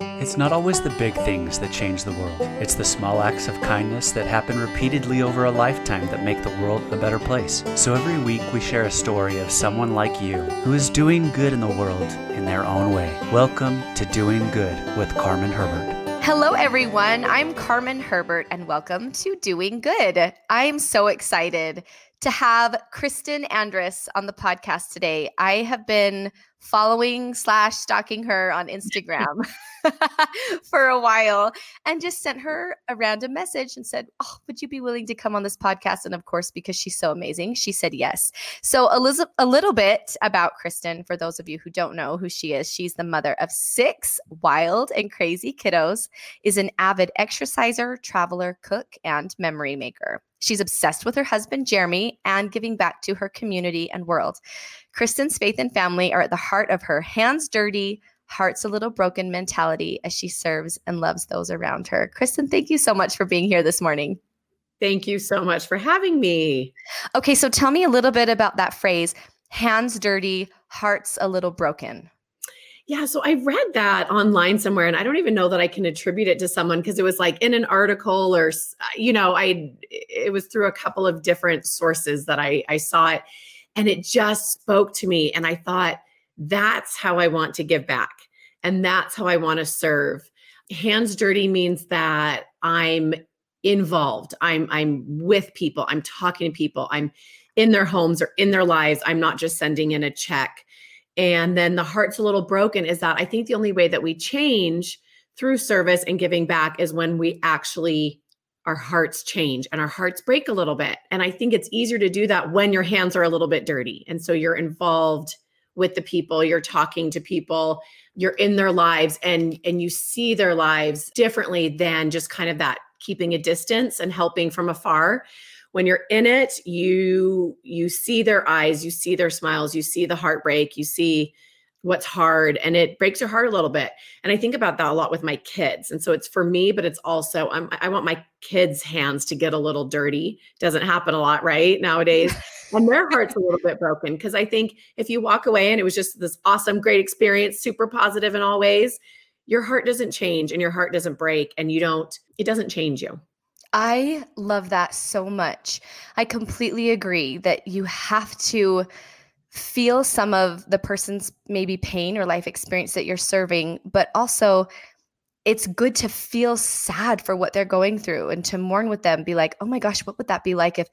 It's not always the big things that change the world. It's the small acts of kindness that happen repeatedly over a lifetime that make the world a better place. So every week we share a story of someone like you who is doing good in the world in their own way. Welcome to Doing Good with Carmen Herbert. Hello, everyone. I'm Carmen Herbert, and welcome to Doing Good. I am so excited to have Kristin Andrus on the podcast today. I have been following slash stalking her on Instagram for a while and just sent her a random message and said, Oh, would you be willing to come on this podcast? And of course, because she's so amazing, she said yes. So, Elizabeth, a little bit about Kristin for those of you who don't know who she is. She's the mother of six wild and crazy kiddos, is an avid exerciser, traveler, cook, and memory maker. She's obsessed with her husband, Jeremy, and giving back to her community and world. Kristin's faith and family are at the heart of her hands dirty, hearts a little broken mentality as she serves and loves those around her. Kristin, thank you so much for being here this morning. Thank you so much for having me. Okay, so tell me a little bit about that phrase hands dirty, hearts a little broken. Yeah, so I read that online somewhere and I don't even know that I can attribute it to someone because it was like in an article or uh, you know, I it was through a couple of different sources that I I saw it and it just spoke to me and I thought that's how I want to give back and that's how I want to serve. Hands dirty means that I'm involved. I'm I'm with people. I'm talking to people. I'm in their homes or in their lives. I'm not just sending in a check and then the heart's a little broken is that I think the only way that we change through service and giving back is when we actually our hearts change and our hearts break a little bit. And I think it's easier to do that when your hands are a little bit dirty. And so you're involved with the people, you're talking to people, you're in their lives and and you see their lives differently than just kind of that keeping a distance and helping from afar when you're in it you you see their eyes you see their smiles you see the heartbreak you see what's hard and it breaks your heart a little bit and i think about that a lot with my kids and so it's for me but it's also I'm, i want my kids hands to get a little dirty doesn't happen a lot right nowadays and their heart's a little bit broken because i think if you walk away and it was just this awesome great experience super positive in all ways your heart doesn't change and your heart doesn't break and you don't it doesn't change you I love that so much. I completely agree that you have to feel some of the person's maybe pain or life experience that you're serving, but also it's good to feel sad for what they're going through and to mourn with them, be like, oh my gosh, what would that be like if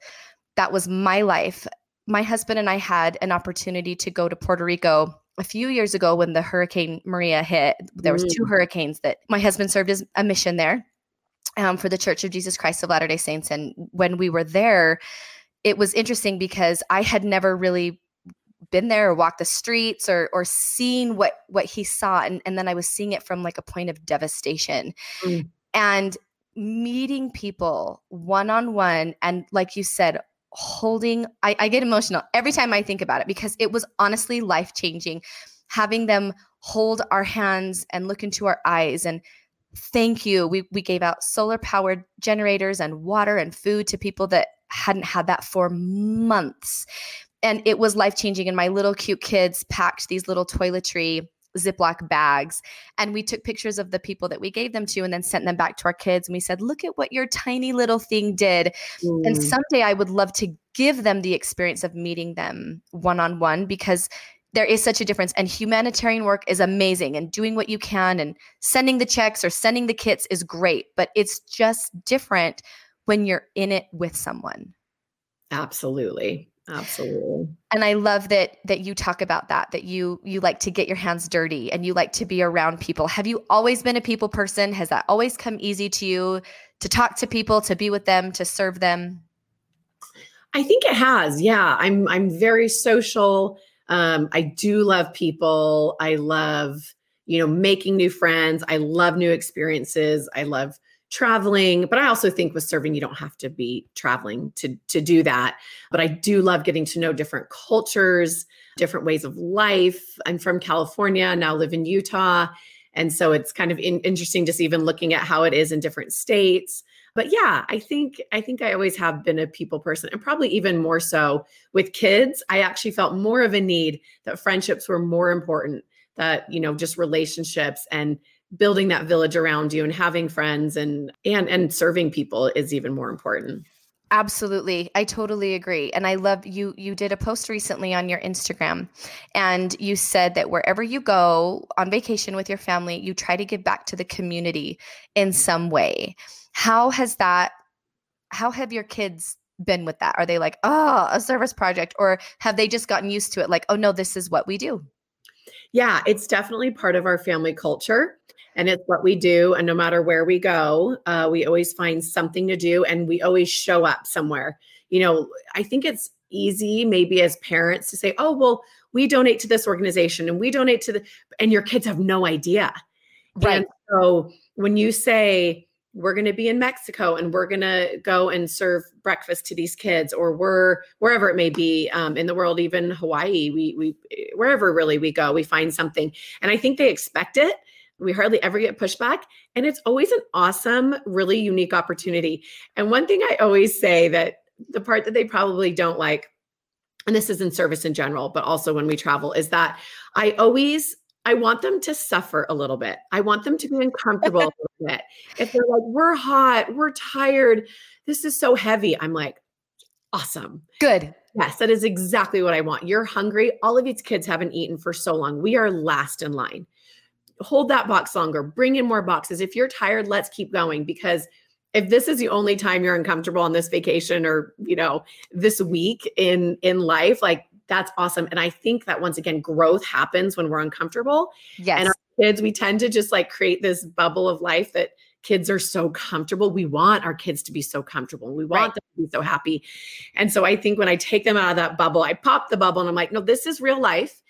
that was my life? My husband and I had an opportunity to go to Puerto Rico a few years ago when the hurricane maria hit there was two mm. hurricanes that my husband served as a mission there um, for the Church of Jesus Christ of Latter day Saints. And when we were there, it was interesting because I had never really been there or walked the streets or or seen what what he saw and, and then i was seeing it from like a point of devastation mm. and meeting people one-on-one and like you said holding I, I get emotional every time i think about it because it was honestly life-changing having them hold our hands and look into our eyes and thank you. We we gave out solar powered generators and water and food to people that hadn't had that for months. And it was life changing. And my little cute kids packed these little toiletry Ziploc bags. And we took pictures of the people that we gave them to and then sent them back to our kids. And we said, look at what your tiny little thing did. Mm. And someday I would love to give them the experience of meeting them one on one because there is such a difference and humanitarian work is amazing and doing what you can and sending the checks or sending the kits is great but it's just different when you're in it with someone absolutely absolutely and i love that that you talk about that that you you like to get your hands dirty and you like to be around people have you always been a people person has that always come easy to you to talk to people to be with them to serve them i think it has yeah i'm i'm very social um, I do love people. I love, you know, making new friends. I love new experiences. I love traveling, but I also think with serving, you don't have to be traveling to to do that. But I do love getting to know different cultures, different ways of life. I'm from California, now live in Utah. And so it's kind of in, interesting just even looking at how it is in different states but yeah i think i think i always have been a people person and probably even more so with kids i actually felt more of a need that friendships were more important that you know just relationships and building that village around you and having friends and and and serving people is even more important. Absolutely. I totally agree. And I love you you did a post recently on your Instagram and you said that wherever you go on vacation with your family, you try to give back to the community in some way. How has that how have your kids been with that? Are they like, "Oh, a service project," or have they just gotten used to it like, "Oh no, this is what we do"? Yeah, it's definitely part of our family culture and it's what we do. And no matter where we go, uh, we always find something to do and we always show up somewhere. You know, I think it's easy maybe as parents to say, oh, well, we donate to this organization and we donate to the, and your kids have no idea. Right. And so when you say, we're going to be in Mexico and we're going to go and serve breakfast to these kids, or we're wherever it may be um, in the world, even Hawaii, we we wherever really we go, we find something, and I think they expect it, we hardly ever get pushback. And it's always an awesome, really unique opportunity. And one thing I always say that the part that they probably don't like, and this is in service in general, but also when we travel, is that I always I want them to suffer a little bit. I want them to be uncomfortable a little bit. If they're like, we're hot, we're tired, this is so heavy, I'm like, awesome. Good. Yes, that is exactly what I want. You're hungry. All of these kids haven't eaten for so long. We are last in line hold that box longer, bring in more boxes. If you're tired, let's keep going because if this is the only time you're uncomfortable on this vacation or, you know, this week in in life, like that's awesome. And I think that once again, growth happens when we're uncomfortable. Yes. And our kids, we tend to just like create this bubble of life that kids are so comfortable. We want our kids to be so comfortable. We want right. them to be so happy. And so I think when I take them out of that bubble, I pop the bubble and I'm like, no, this is real life.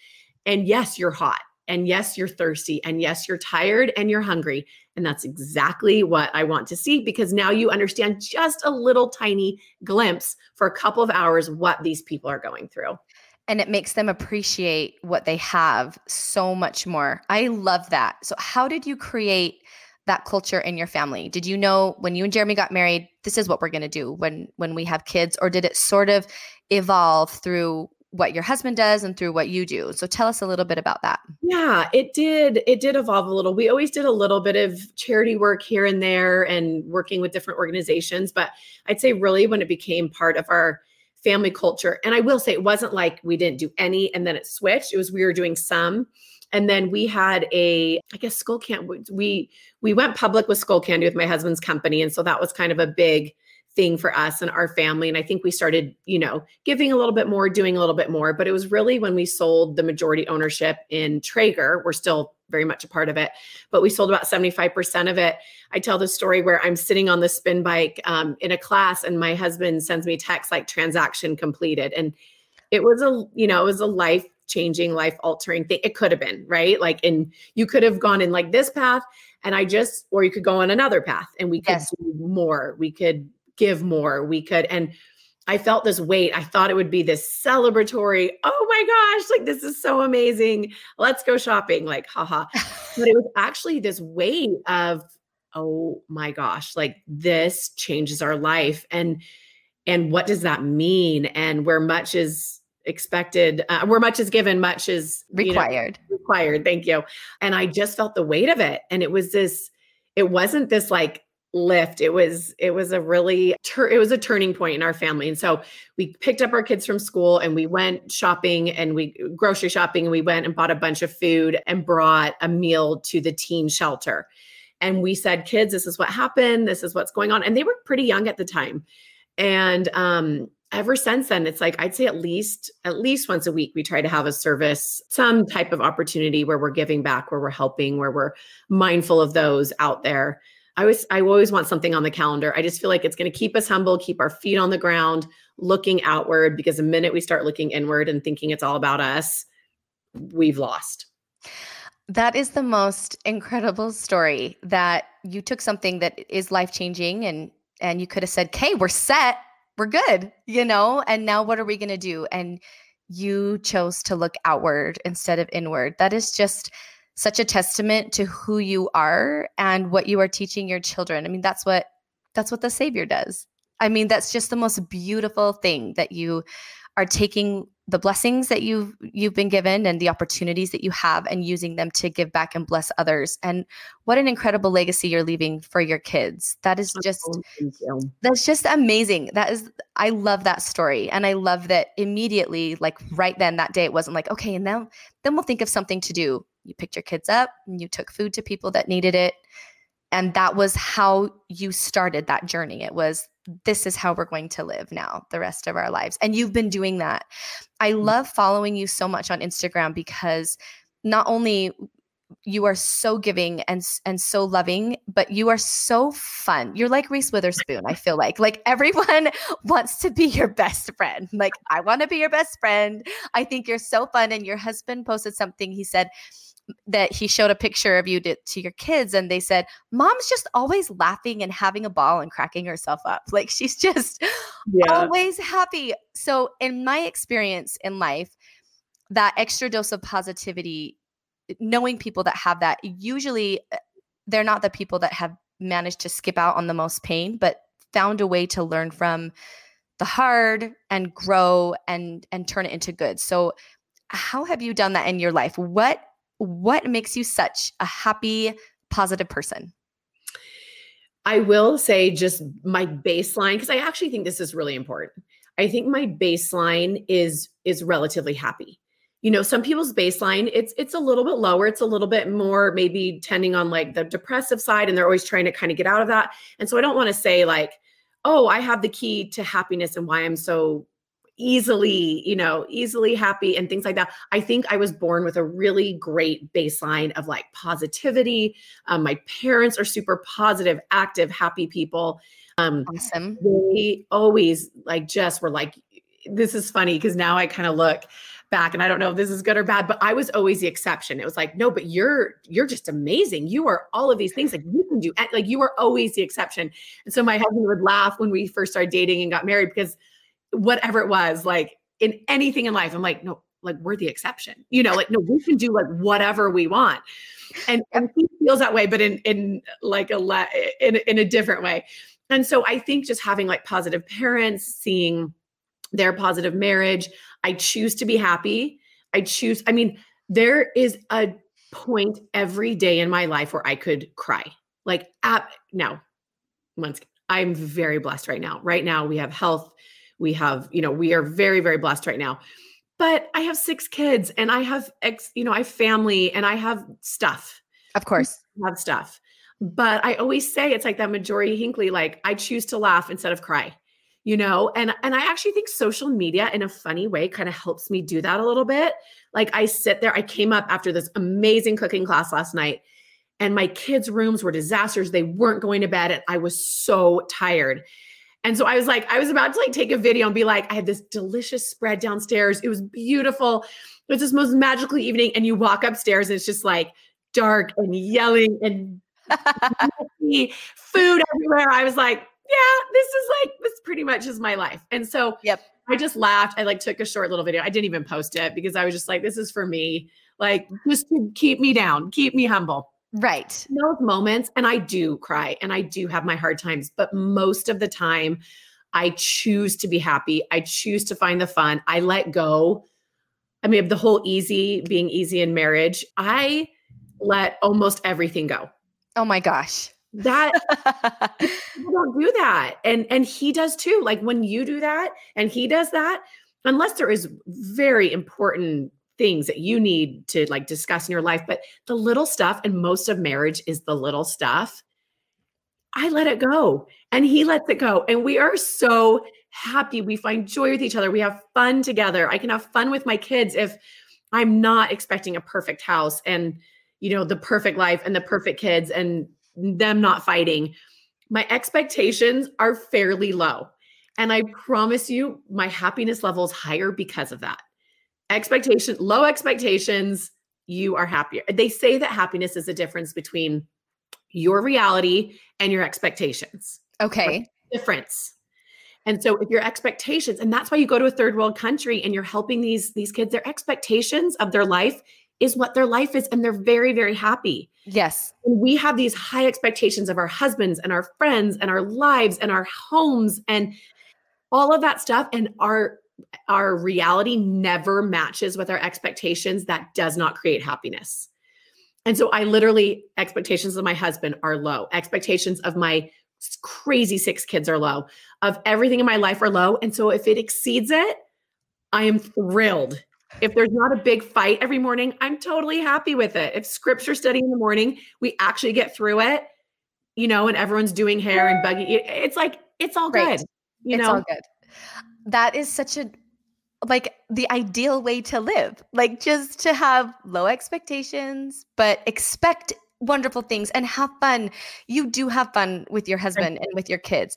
And yes, you're hot. And yes, you're thirsty. And yes, you're tired and you're hungry. And that's exactly what I want to see because now you understand just a little tiny glimpse for a couple of hours what these people are going through. And it makes them appreciate what they have so much more. I love that. So, how did you create? that culture in your family did you know when you and jeremy got married this is what we're going to do when when we have kids or did it sort of evolve through what your husband does and through what you do. So tell us a little bit about that. Yeah, it did it did evolve a little. We always did a little bit of charity work here and there and working with different organizations, but I'd say really when it became part of our family culture and I will say it wasn't like we didn't do any and then it switched. It was we were doing some and then we had a i guess Skullcandy we we went public with Skullcandy with my husband's company and so that was kind of a big thing for us and our family. And I think we started, you know, giving a little bit more, doing a little bit more. But it was really when we sold the majority ownership in Traeger, we're still very much a part of it, but we sold about 75% of it. I tell the story where I'm sitting on the spin bike um, in a class and my husband sends me text like transaction completed. And it was a, you know, it was a life changing, life altering thing. It could have been, right? Like, and you could have gone in like this path and I just, or you could go on another path and we could yes. do more. We could give more. We could, and I felt this weight. I thought it would be this celebratory, oh my gosh, like this is so amazing. Let's go shopping. Like, haha. but it was actually this weight of, oh my gosh, like this changes our life. And and what does that mean? And where much is expected, uh, where much is given, much is required. Know, required. Thank you. And I just felt the weight of it. And it was this, it wasn't this like lift. It was it was a really tur- it was a turning point in our family. And so we picked up our kids from school and we went shopping and we grocery shopping and we went and bought a bunch of food and brought a meal to the teen shelter. And we said kids this is what happened. This is what's going on. And they were pretty young at the time. And um ever since then it's like i'd say at least at least once a week we try to have a service some type of opportunity where we're giving back where we're helping where we're mindful of those out there I always I always want something on the calendar. I just feel like it's going to keep us humble, keep our feet on the ground, looking outward because the minute we start looking inward and thinking it's all about us, we've lost. That is the most incredible story that you took something that is life-changing and and you could have said, "Okay, we're set. We're good." You know? And now what are we going to do? And you chose to look outward instead of inward. That is just such a testament to who you are and what you are teaching your children. I mean, that's what that's what the savior does. I mean, that's just the most beautiful thing that you are taking the blessings that you've you've been given and the opportunities that you have and using them to give back and bless others. And what an incredible legacy you're leaving for your kids. That is just oh, that's just amazing. That is i love that story. And i love that immediately like right then that day it wasn't like okay and now then we'll think of something to do you picked your kids up and you took food to people that needed it and that was how you started that journey it was this is how we're going to live now the rest of our lives. And you've been doing that. I mm. love following you so much on Instagram because not only you are so giving and and so loving, but you are so fun. You're like Reese Witherspoon, I feel like. Like everyone wants to be your best friend. Like I want to be your best friend. I think you're so fun and your husband posted something he said that he showed a picture of you to, to, your kids and they said mom's just always laughing and having a ball and cracking herself up like she's just yeah. always happy so in my experience in life that extra dose of positivity knowing people that have that usually uh, they're not the people that have managed to skip out on the most pain but found a way to learn from the hard and grow and and turn it into good so how have you done that in your life what what makes you such a happy, positive person? I will say just my baseline because I actually think this is really important. I think my baseline is is relatively happy. You know, some people's baseline it's it's a little bit lower, it's a little bit more maybe tending on like the depressive side and they're always trying to kind of get out of that. And so I don't want to say like, "Oh, I have the key to happiness and why I'm so easily, you know, easily happy and things like that. I think I was born with a really great baseline of like positivity. Um, my parents are super positive, active, happy people. Um, awesome. They always like just were like, this is funny because now I kind of look back and I don't know if this is good or bad, but I was always the exception. It was like, no, but you're you're just amazing. You are all of these things like you can do like you are always the exception. And so my husband would laugh when we first started dating and got married because whatever it was, like in anything in life, I'm like, no, like we're the exception. You know, like no, we can do like whatever we want. And and he feels that way, but in in like a le- in in a different way. And so I think just having like positive parents, seeing their positive marriage, I choose to be happy. I choose, I mean, there is a point every day in my life where I could cry. Like at now, once I'm very blessed right now. Right now, we have health. We have you know we are very very blessed right now. But i have six kids and i have ex you know i have family and i have stuff. Of course. I have stuff. But i always say it's like that Marjorie Hinckley, like i choose to laugh instead of cry you know and and i actually think social media in a funny way kind of helps me do that a little bit like i sit there i came up after this amazing cooking class last night and my kids rooms were disasters they weren't going to bed and i was so tired and so I was like, I was about to like take a video and be like, I had this delicious spread downstairs. It was beautiful. It was this most magical evening. And you walk upstairs and it's just like dark and yelling and food everywhere. I was like, yeah, this is like, this pretty much is my life. And so yep. I just laughed. I like took a short little video. I didn't even post it because I was just like, this is for me. Like, just to keep me down, keep me humble. Right. Those moments, and I do cry and I do have my hard times, but most of the time, I choose to be happy. I choose to find the fun. I let go. I mean, the whole easy being easy in marriage, I let almost everything go. Oh my gosh. That people don't do that. And and he does too. Like when you do that and he does that, unless there is very important things that you need to like discuss in your life, but the little stuff and most of marriage is the little stuff. I let it go and he lets it go. And we are so happy. We find joy with each other. We have fun together. I can have fun with my kids if I'm not expecting a perfect house and, you know, the perfect life and the perfect kids and them not fighting. My expectations are fairly low. And I promise you, my happiness level is higher because of that. Expectation low expectations you are happier. They say that happiness is a difference between your reality and your expectations. Okay. Difference. And so if your expectations and that's why you go to a third world country and you're helping these these kids their expectations of their life is what their life is and they're very very happy yes and we have these high expectations of our husbands and our friends and our lives and our homes and all of that stuff and our our reality never matches with our expectations, that does not create happiness. And so I literally expectations of my husband are low. Expectations of my crazy six kids are low. Of everything in my life are low. And so if it exceeds it, I am thrilled. If there's not a big fight every morning, I'm totally happy with it. If scripture study in the morning, we actually get through it, you know, and everyone's doing hair and buggy. It's like it's all Great. good. You it's know, all good. That is such a like the ideal way to live. Like just to have low expectations, but expect wonderful things and have fun. You do have fun with your husband and with your kids.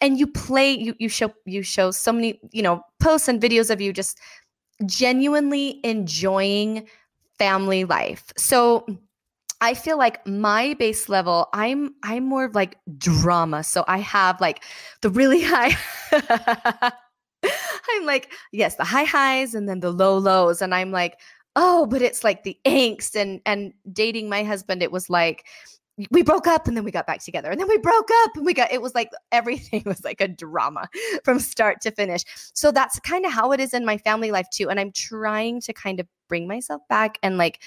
And you play you you show you show so many, you know, posts and videos of you just genuinely enjoying family life. So I feel like my base level, I'm I'm more of like drama. So I have like the really high I'm like, yes, the high highs and then the low lows. And I'm like, oh, but it's like the angst and and dating my husband, it was like we broke up and then we got back together and then we broke up and we got it was like everything was like a drama from start to finish so that's kind of how it is in my family life too and i'm trying to kind of bring myself back and like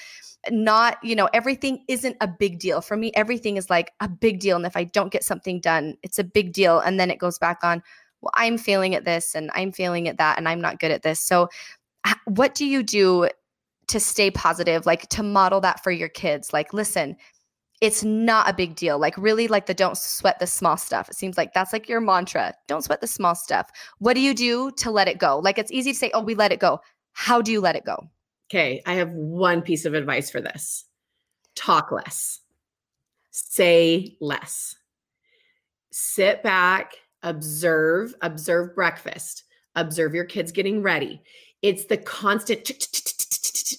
not you know everything isn't a big deal for me everything is like a big deal and if i don't get something done it's a big deal and then it goes back on well, I'm failing at this and I'm failing at that and I'm not good at this. So, what do you do to stay positive, like to model that for your kids? Like, listen, it's not a big deal. Like, really, like the don't sweat the small stuff. It seems like that's like your mantra. Don't sweat the small stuff. What do you do to let it go? Like, it's easy to say, oh, we let it go. How do you let it go? Okay. I have one piece of advice for this talk less, say less, sit back observe, observe breakfast, observe your kids getting ready. It's the constant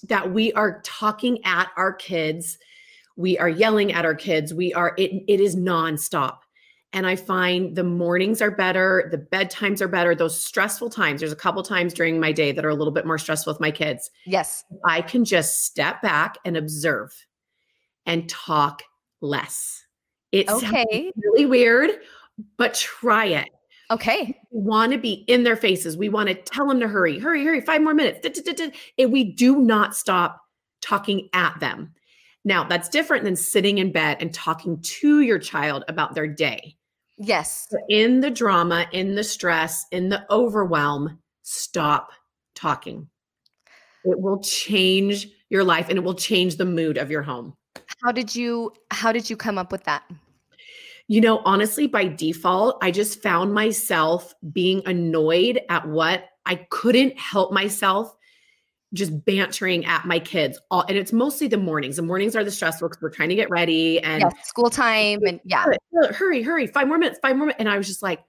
that we are talking at our kids. We are yelling at our kids. We are, it, it is nonstop. And I find the mornings are better, the bedtimes are better, those stressful times. There's a couple times during my day that are a little bit more stressful with my kids. Yes. I can just step back and observe and talk less. It's okay. really weird but try it. Okay. We want to be in their faces. We want to tell them to hurry, hurry, hurry, five more minutes. And we do not stop talking at them. Now, that's different than sitting in bed and talking to your child about their day. Yes. In the drama, in the stress, in the overwhelm, stop talking. It will change your life and it will change the mood of your home. How did you how did you come up with that? You know, honestly, by default, I just found myself being annoyed at what I couldn't help myself just bantering at my kids all and it's mostly the mornings the mornings are the stressful because we're trying to get ready and school time and yeah hurry hurry five more minutes five more minutes and i was just like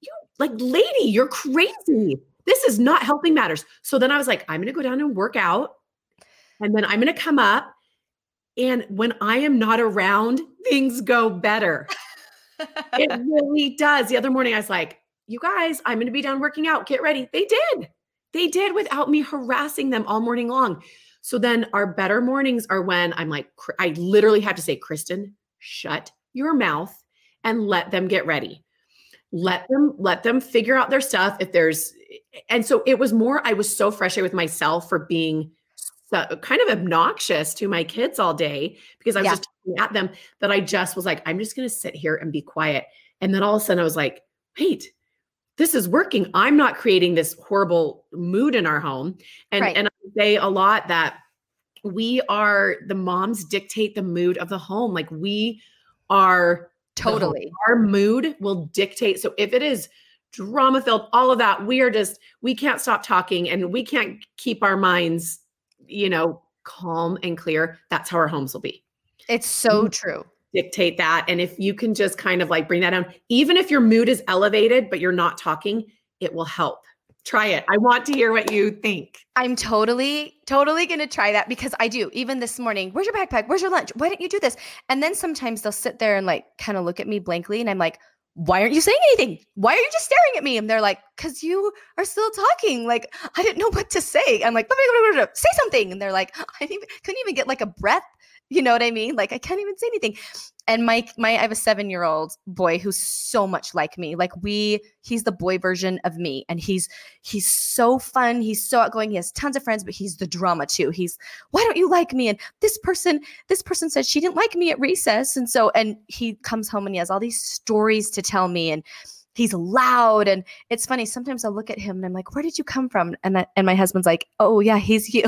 you like lady you're crazy this is not helping matters so then i was like i'm gonna go down and work out and then i'm gonna come up and when i am not around things go better it really does. The other morning, I was like, you guys, I'm going to be done working out. Get ready. They did. They did without me harassing them all morning long. So then our better mornings are when I'm like, I literally have to say, Kristin, shut your mouth and let them get ready. Let them let them figure out their stuff. If there's, and so it was more. I was so frustrated with myself for being so, kind of obnoxious to my kids all day because I was yeah. just at them that I just was like, I'm just going to sit here and be quiet. And then all of a sudden I was like, wait, this is working. I'm not creating this horrible mood in our home. And, right. and I say a lot that we are the moms dictate the mood of the home. Like we are totally our mood will dictate. So if it is drama filled, all of that, we are just, we can't stop talking and we can't keep our minds, you know, calm and clear. That's how our homes will be. It's so mm. true. Dictate that. And if you can just kind of like bring that down, even if your mood is elevated, but you're not talking, it will help. Try it. I want to hear what you think. I'm totally, totally going to try that because I do. Even this morning, where's your backpack? Where's your lunch? Why don't you do this? And then sometimes they'll sit there and like kind of look at me blankly. And I'm like, why aren't you saying anything? Why are you just staring at me? And they're like, because you are still talking. Like, I didn't know what to say. I'm like, say something. And they're like, I couldn't even get like a breath You know what I mean? Like I can't even say anything. And my my I have a 7-year-old boy who's so much like me. Like we he's the boy version of me and he's he's so fun, he's so outgoing, he has tons of friends, but he's the drama too. He's why don't you like me? And this person this person said she didn't like me at recess and so and he comes home and he has all these stories to tell me and he's loud and it's funny sometimes i'll look at him and i'm like where did you come from and that, and my husband's like oh yeah he's you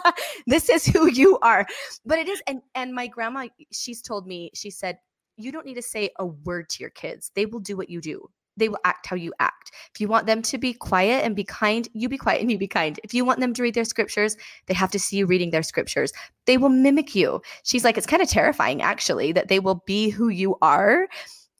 this is who you are but it is and and my grandma she's told me she said you don't need to say a word to your kids they will do what you do they will act how you act. If you want them to be quiet and be kind, you be quiet and you be kind. If you want them to read their scriptures, they have to see you reading their scriptures. They will mimic you. She's like, it's kind of terrifying, actually, that they will be who you are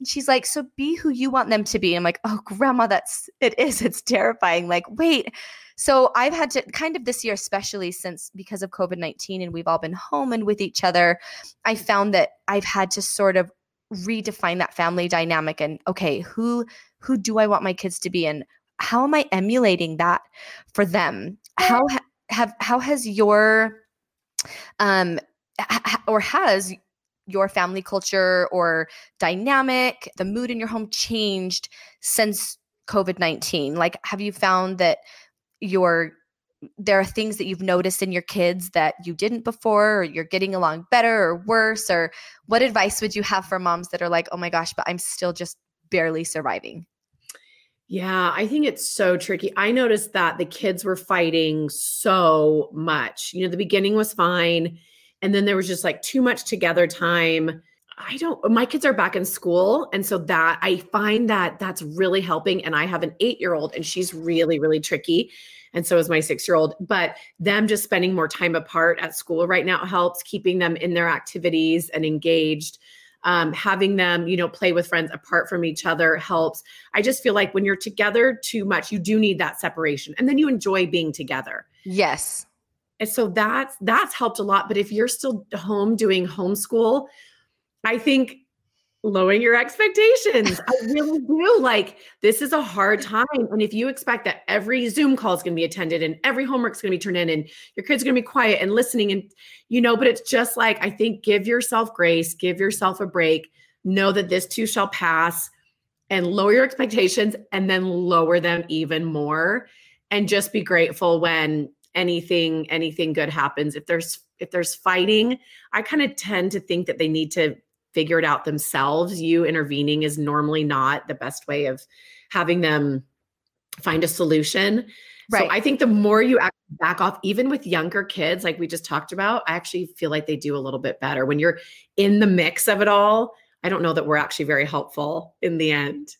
she's like, so be who you want them to be. I'm like, oh, grandma, that's it is. It's terrifying. Like, wait. So I've had to kind of this year, especially since because of COVID 19 and we've all been home and with each other, I found that I've had to sort of redefine that family dynamic and okay, who who do I want my kids to be and how am I emulating that for them? How have how has your um or has your family culture or dynamic, the mood in your home changed since COVID 19? Like, have you found that your there are things that you've noticed in your kids that you didn't before, or you're getting along better or worse? Or what advice would you have for moms that are like, oh my gosh, but I'm still just barely surviving? Yeah, I think it's so tricky. I noticed that the kids were fighting so much. You know, the beginning was fine. And then there was just like too much together time. I don't, my kids are back in school. And so that I find that that's really helping. And I have an eight year old and she's really, really tricky. And so is my six year old. But them just spending more time apart at school right now helps keeping them in their activities and engaged. Um, having them, you know, play with friends apart from each other helps. I just feel like when you're together too much, you do need that separation. And then you enjoy being together. Yes. And so that's that's helped a lot. But if you're still home doing homeschool, I think lowering your expectations. I really do. Like this is a hard time. And if you expect that every Zoom call is going to be attended and every homework's going to be turned in and your kids are going to be quiet and listening and you know, but it's just like I think give yourself grace, give yourself a break, know that this too shall pass and lower your expectations and then lower them even more and just be grateful when anything anything good happens. If there's if there's fighting i kind of tend to think that they need to figure it out themselves. You intervening is normally not the best way of having them find a solution. Right. so i think the more you back off even with younger kids like we just talked about i actually feel like they do a little bit better. When you're in the mix of it all i don't know that we're actually very helpful in the end.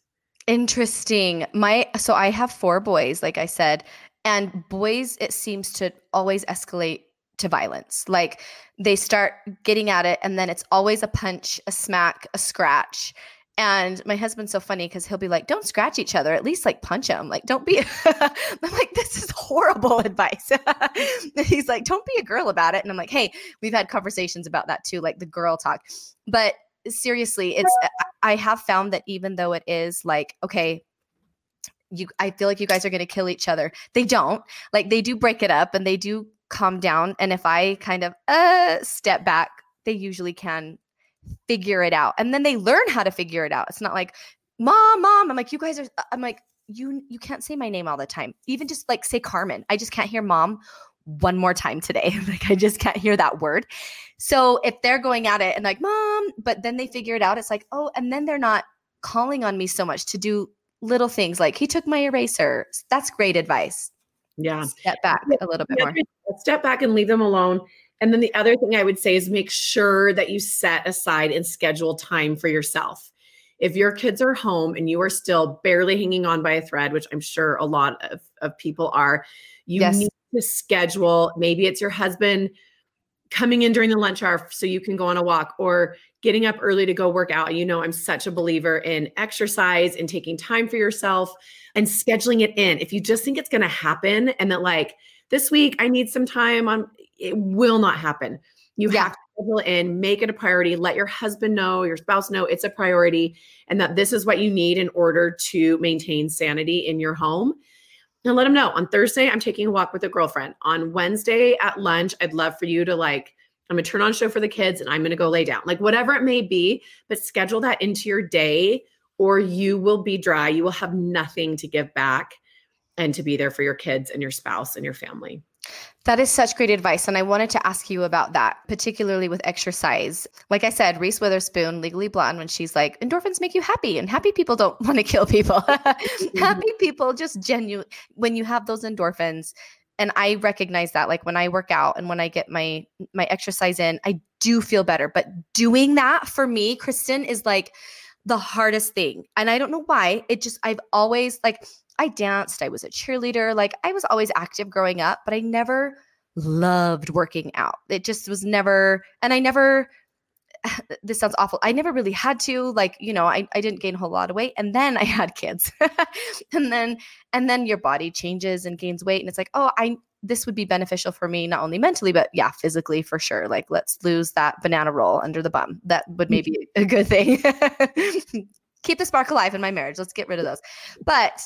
Interesting. My so I have four boys, like I said, and boys, it seems to always escalate to violence. Like they start getting at it, and then it's always a punch, a smack, a scratch. And my husband's so funny because he'll be like, don't scratch each other, at least like punch them. Like, don't be, I'm like, this is horrible advice. He's like, don't be a girl about it. And I'm like, hey, we've had conversations about that too, like the girl talk. But seriously, it's, I have found that even though it is like, okay, you I feel like you guys are going to kill each other. They don't. Like they do break it up and they do calm down and if I kind of uh step back, they usually can figure it out. And then they learn how to figure it out. It's not like, "Mom, mom." I'm like, "You guys are uh, I'm like, "You you can't say my name all the time. Even just like say Carmen. I just can't hear mom one more time today. like I just can't hear that word. So if they're going at it and like, "Mom," but then they figure it out, it's like, "Oh," and then they're not calling on me so much to do little things like he took my eraser. That's great advice. Yeah. Step back a little bit more. Step back and leave them alone. And then the other thing I would say is make sure that you set aside and schedule time for yourself. If your kids are home and you are still barely hanging on by a thread, which I'm sure a lot of, of people are, you yes. need to schedule. Maybe it's your husband coming in during the lunch hour so you can go on a walk or getting up early to go work out. You know, I'm such a believer in exercise and taking time for yourself and scheduling it in. If you just think it's going to happen and that like this week I need some time on it will not happen. You yeah. have to schedule in, make it a priority, let your husband know, your spouse know it's a priority and that this is what you need in order to maintain sanity in your home. And let them know on Thursday, I'm taking a walk with a girlfriend. On Wednesday at lunch, I'd love for you to like I'm to turn on show for the kids and I'm to go lay down. Like whatever it may be, but schedule that into your day or you will be dry. You will have nothing to give back and to be there for your kids and your spouse and your family. That is such great advice. And I wanted to ask you about that, particularly with exercise. Like I said, Reese Witherspoon, Legally Blonde, when she's like, endorphins make you happy, and happy people don't want to kill people. happy people just genuine, when you have those endorphins, and I recognize that like when I work out and when I get my my exercise in, I do feel better. But doing that for me, Kristin, is like the hardest thing. And I don't know why. It just I've always like I danced, I was a cheerleader, like I was always active growing up, but I never loved working out. It just was never and I never this sounds awful. I never really had to like, you know, I, I didn't gain a whole lot of weight and then I had kids. and then and then your body changes and gains weight and it's like, "Oh, I this would be beneficial for me not only mentally but yeah, physically for sure. Like let's lose that banana roll under the bum. That would mm-hmm. maybe be a good thing. Keep the spark alive in my marriage. Let's get rid of those. But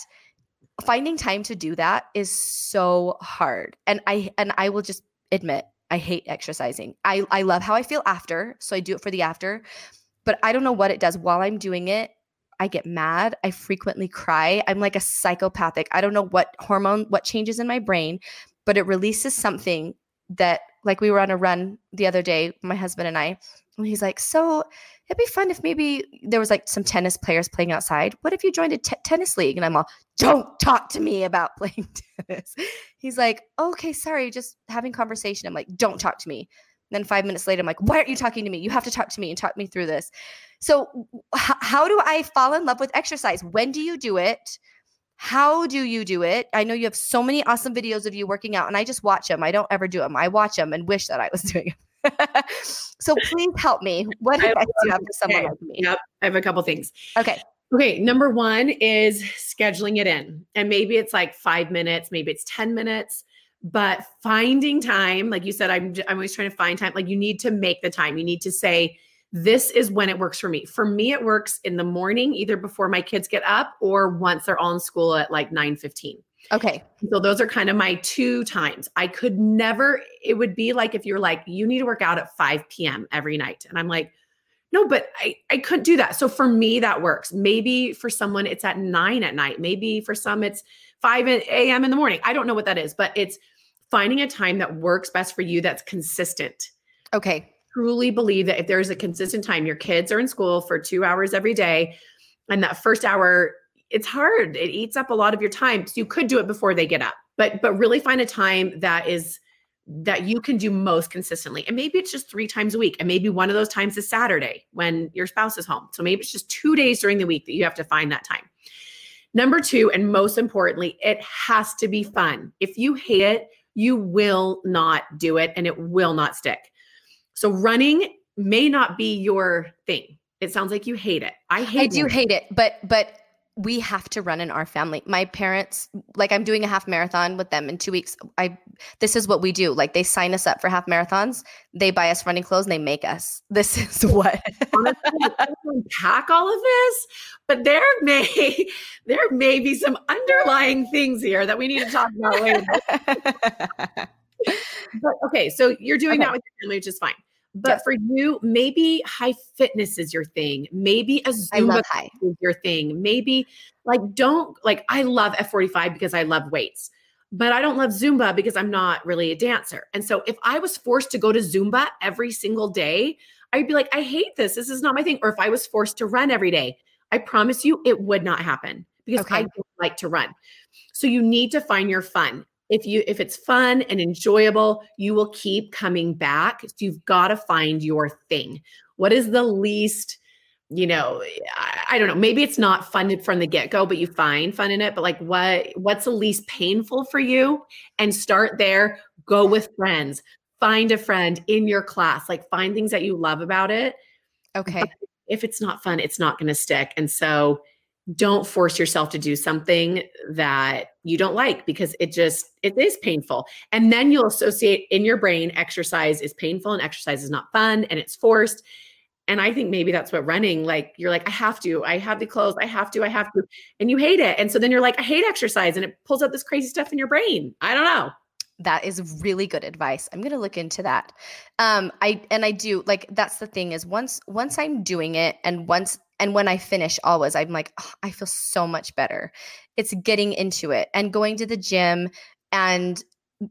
finding time to do that is so hard. And I and I will just admit I hate exercising. I, I love how I feel after. So I do it for the after. But I don't know what it does while I'm doing it. I get mad. I frequently cry. I'm like a psychopathic. I don't know what hormone, what changes in my brain, but it releases something that, like, we were on a run the other day, my husband and I, and he's like, So it'd be fun if maybe there was like some tennis players playing outside. What if you joined a t- tennis league? And I'm all, don't talk to me about playing tennis. He's like, okay, sorry, just having conversation. I'm like, don't talk to me. And then five minutes later, I'm like, why aren't you talking to me? You have to talk to me and talk me through this. So, h- how do I fall in love with exercise? When do you do it? How do you do it? I know you have so many awesome videos of you working out, and I just watch them. I don't ever do them. I watch them and wish that I was doing them. so please help me. What advice do you have for someone okay. like me? Yep, I have a couple things. Okay. Okay, number one is scheduling it in. And maybe it's like five minutes, maybe it's 10 minutes, but finding time, like you said, I'm, I'm always trying to find time. Like you need to make the time. You need to say, this is when it works for me. For me, it works in the morning, either before my kids get up or once they're all in school at like 9 15. Okay. So those are kind of my two times. I could never, it would be like if you're like, you need to work out at 5 p.m. every night. And I'm like, no, but I, I couldn't do that. So for me, that works. Maybe for someone, it's at nine at night. Maybe for some, it's 5 a.m. in the morning. I don't know what that is, but it's finding a time that works best for you that's consistent. Okay. Truly believe that if there's a consistent time, your kids are in school for two hours every day, and that first hour it's hard. It eats up a lot of your time. So you could do it before they get up. But but really find a time that is that you can do most consistently. And maybe it's just 3 times a week. And maybe one of those times is Saturday when your spouse is home. So maybe it's just 2 days during the week that you have to find that time. Number 2 and most importantly, it has to be fun. If you hate it, you will not do it and it will not stick. So running may not be your thing. It sounds like you hate it. I hate I do hate it, but but we have to run in our family. My parents, like I'm doing a half marathon with them in two weeks. I this is what we do. Like they sign us up for half marathons, they buy us running clothes, and they make us. This is what unpack all of this, but there may there may be some underlying things here that we need to talk about later. but okay, so you're doing okay. that with your family, which is fine. But for you, maybe high fitness is your thing. Maybe a Zumba is your thing. Maybe like don't like I love F45 because I love weights, but I don't love Zumba because I'm not really a dancer. And so if I was forced to go to Zumba every single day, I'd be like, I hate this. This is not my thing. Or if I was forced to run every day, I promise you it would not happen because okay. I don't like to run. So you need to find your fun if you if it's fun and enjoyable you will keep coming back. So you've got to find your thing. What is the least you know I, I, don't know maybe it's not fun from the get-go but you find fun in it but like what what's the least painful for you? And start there go with friends find a friend in your class like find things that you love about it. Okay. But if it's not fun it's not going to stick. And so don't force yourself to do something that you don't like because it just it is painful. And then you'll associate in your brain exercise is painful and exercise is not fun and it's forced. And i think maybe that's what running like you're like i have to i have the clothes i have to i have to and you hate it. And so then you're like i hate exercise and it pulls out this crazy stuff in your brain. I don't know That is really good advice. I'm going to look into that. Um I and I do like that's the thing is once once I'm doing it and once and when I finish always I'm like oh, I feel so much better. It's getting into it and going to the gym and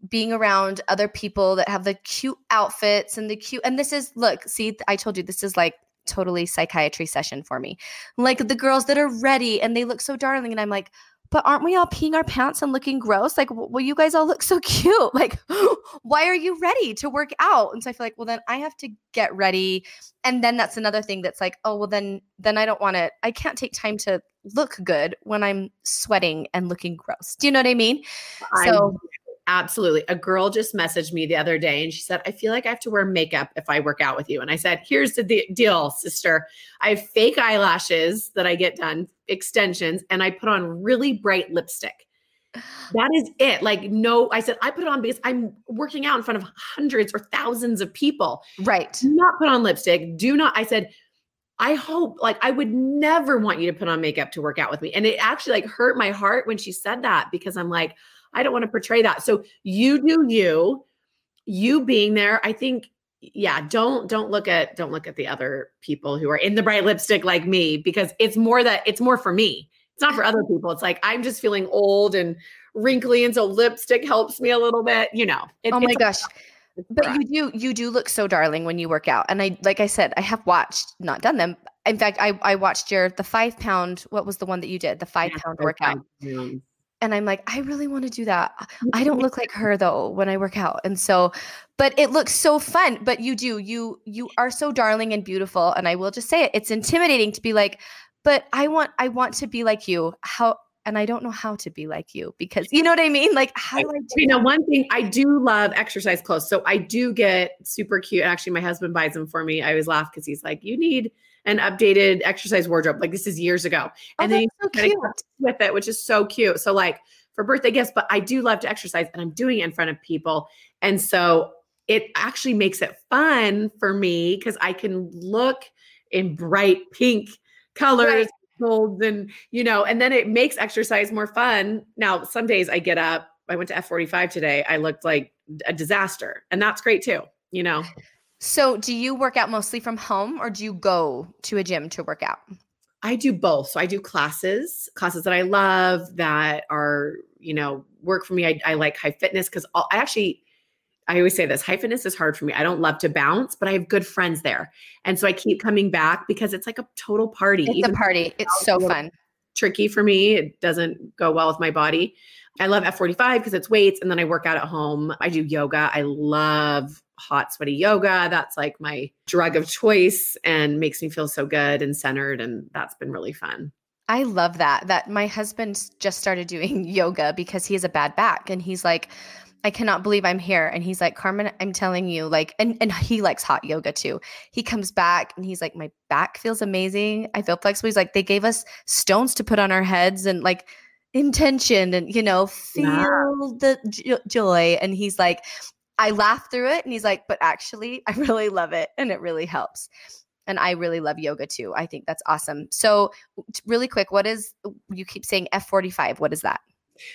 being around other people that have the cute outfits and the cute and this is look see I told you this is like totally psychiatry session for me. Like the girls that are ready and they look so darling and I'm like but aren't we all peeing our pants and looking gross? Like, well, you guys all look so cute. Like, why are you ready to work out? And so I feel like, well, then I have to get ready. And then that's another thing that's like, oh, well, then, then I don't want to, I can't take time to look good when I'm sweating and looking gross. Do you know what I mean? So Absolutely. A girl just messaged me the other day and she said, I feel like I have to wear makeup if I work out with you. And I said, Here's the de- deal, sister. I have fake eyelashes that I get done, extensions, and I put on really bright lipstick. That is it. Like, no, I said, I put it on because I'm working out in front of hundreds or thousands of people. Right. Do not put on lipstick. Do not, I said, I hope like I would never want you to put on makeup to work out with me. And it actually like hurt my heart when she said that because I'm like, I don't want to portray that. So you do you, you being there. I think, yeah, don't don't look at don't look at the other people who are in the bright lipstick like me because it's more that it's more for me. It's not for other people. It's like I'm just feeling old and wrinkly, and so lipstick helps me a little bit. You know. It, oh my gosh. But you do you do look so darling when you work out. And I like I said, I have watched, not done them. In fact, I I watched your the five pound, what was the one that you did? The five yeah, pound workout. Pounds and I'm like, I really want to do that. I don't look like her though when I work out. And so, but it looks so fun. But you do, you you are so darling and beautiful. And I will just say it, it's intimidating to be like, but I want I want to be like you. How and I don't know how to be like you because you know what I mean? Like how do I do You know, one thing I do love exercise clothes. So I do get super cute. Actually, my husband buys them for me. I always laugh because he's like, you need an updated exercise wardrobe. Like this is years ago. Oh, and then so cute. with it, which is so cute. So like for birthday gifts, but I do love to exercise and I'm doing it in front of people. And so it actually makes it fun for me because I can look in bright pink colors. Right. Golds and you know, and then it makes exercise more fun. Now, some days I get up, I went to F45 today. I looked like a disaster, and that's great too, you know. So, do you work out mostly from home or do you go to a gym to work out? I do both. So, I do classes, classes that I love that are, you know, work for me. I, I like high fitness because I actually, I always say this high fitness is hard for me. I don't love to bounce, but I have good friends there. And so I keep coming back because it's like a total party. It's Even a party. It's so fun. Tricky for me. It doesn't go well with my body. I love F45 because it's weights and then I work out at home. I do yoga. I love hot, sweaty yoga. That's like my drug of choice and makes me feel so good and centered. And that's been really fun. I love that. That my husband just started doing yoga because he has a bad back. And he's like, I cannot believe I'm here. And he's like, Carmen, I'm telling you, like, and, and he likes hot yoga too. He comes back and he's like, My back feels amazing. I feel flexible. He's like, they gave us stones to put on our heads and like intention and, you know, feel yeah. the joy. And he's like, I laugh through it and he's like, but actually, I really love it and it really helps. And I really love yoga too. I think that's awesome. So, really quick, what is you keep saying F45? What is that?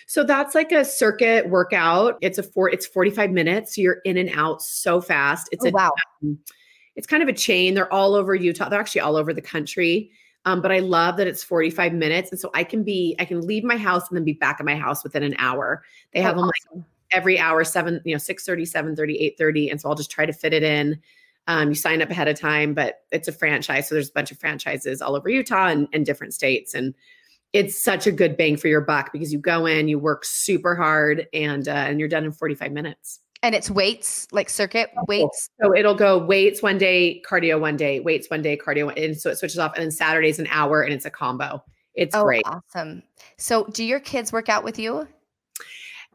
So that's like a circuit workout. It's a four, it's 45 minutes. So you're in and out so fast. It's oh, a wow. Um, it's kind of a chain. They're all over Utah. They're actually all over the country. Um, but I love that it's 45 minutes. And so I can be, I can leave my house and then be back at my house within an hour. They have oh, them awesome. like every hour, seven, you know, 6 30, 7 30, 8 30. And so I'll just try to fit it in. Um, you sign up ahead of time, but it's a franchise. So there's a bunch of franchises all over Utah and, and different states. And it's such a good bang for your buck because you go in, you work super hard, and uh, and you're done in 45 minutes. And it's weights, like circuit weights. So it'll go weights one day, cardio one day, weights one day, cardio, and so it switches off. And then Saturday's an hour, and it's a combo. It's oh, great. Awesome. So, do your kids work out with you?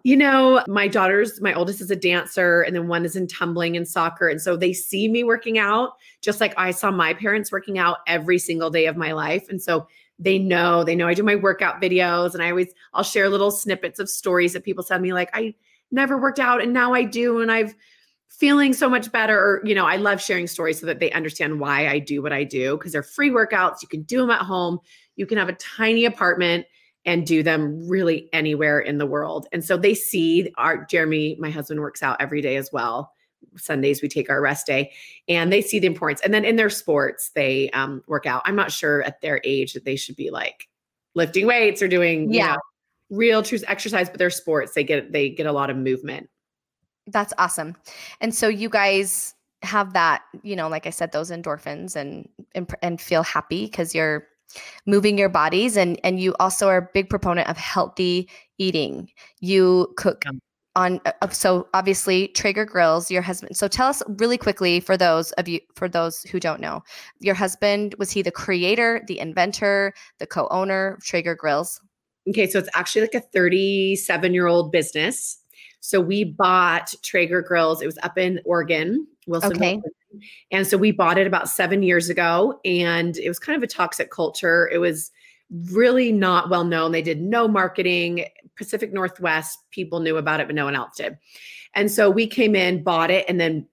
You know, my daughters, my oldest is a dancer, and then one is in tumbling and soccer. And so they see me working out just like I saw my parents working out every single day of my life. And so they know, they know I do my workout videos, and I always, I'll share little snippets of stories that people send me, like, I never worked out and now I do. And I've, feeling so much better or you know i love sharing stories so that they understand why i do what i do because they're free workouts you can do them at home you can have a tiny apartment and do them really anywhere in the world. And so they see our Jeremy, my husband works out every day as well. Sundays we take our rest day and they see the importance. And then in their sports, they um, work out. I'm not sure at their age that they should be like lifting weights or doing yeah. Know, real true exercise, but their sports, they get they get a lot of movement. That's awesome. And so you guys have that, you know, like I said, those endorphins and and, and feel happy because you're moving your bodies and and you also are a big proponent of healthy eating. You cook on uh, so obviously Traeger grills your husband. So tell us really quickly for those of you for those who don't know. Your husband was he the creator, the inventor, the co-owner of Traeger grills? Okay, so it's actually like a 37 year old business. So we bought Traeger grills. It was up in Oregon, Wilson. Okay. And so we bought it about seven years ago, and it was kind of a toxic culture. It was really not well known. They did no marketing. Pacific Northwest people knew about it, but no one else did. And so we came in, bought it, and then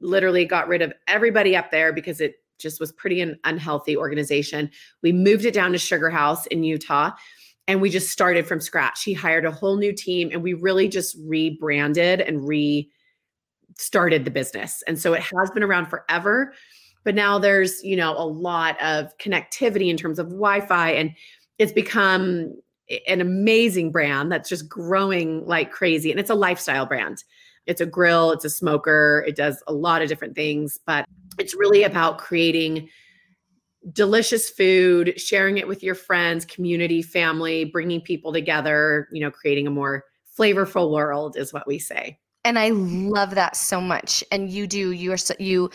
literally got rid of everybody up there because it just was pretty an unhealthy organization. We moved it down to Sugar House in Utah and we just started from scratch. He hired a whole new team and we really just rebranded and re started the business. And so it has been around forever, but now there's, you know, a lot of connectivity in terms of Wi-Fi and it's become an amazing brand that's just growing like crazy and it's a lifestyle brand. It's a grill, it's a smoker, it does a lot of different things, but it's really about creating delicious food, sharing it with your friends, community, family, bringing people together, you know, creating a more flavorful world is what we say. And I love that so much. And you do, you are so, you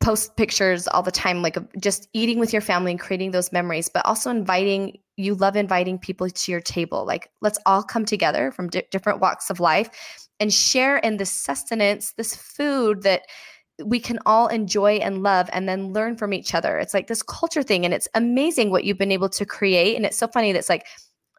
post pictures all the time, like just eating with your family and creating those memories, but also inviting, you love inviting people to your table. Like, let's all come together from di- different walks of life and share in this sustenance, this food that we can all enjoy and love and then learn from each other. It's like this culture thing. And it's amazing what you've been able to create. And it's so funny that's like,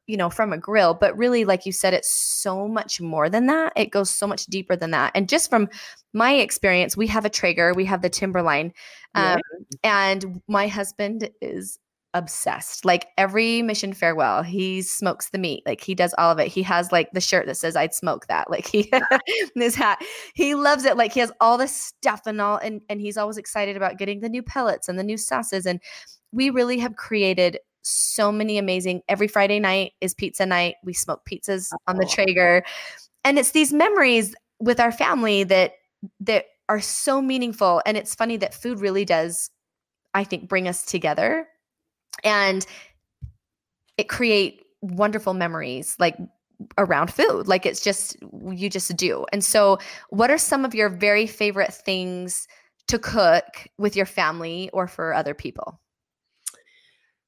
you know, from a grill, but really, like you said, it's so much more than that. It goes so much deeper than that. And just from my experience, we have a Traeger, we have the Timberline, um, yeah. and my husband is obsessed. Like every mission farewell, he smokes the meat. Like he does all of it. He has like the shirt that says I'd smoke that. Like he his hat. He loves it. Like he has all this stuff and all and and he's always excited about getting the new pellets and the new sauces and we really have created so many amazing every Friday night is pizza night. We smoke pizzas on the oh. Traeger. And it's these memories with our family that that are so meaningful. And it's funny that food really does I think bring us together. And it create wonderful memories like around food like it's just you just do. And so what are some of your very favorite things to cook with your family or for other people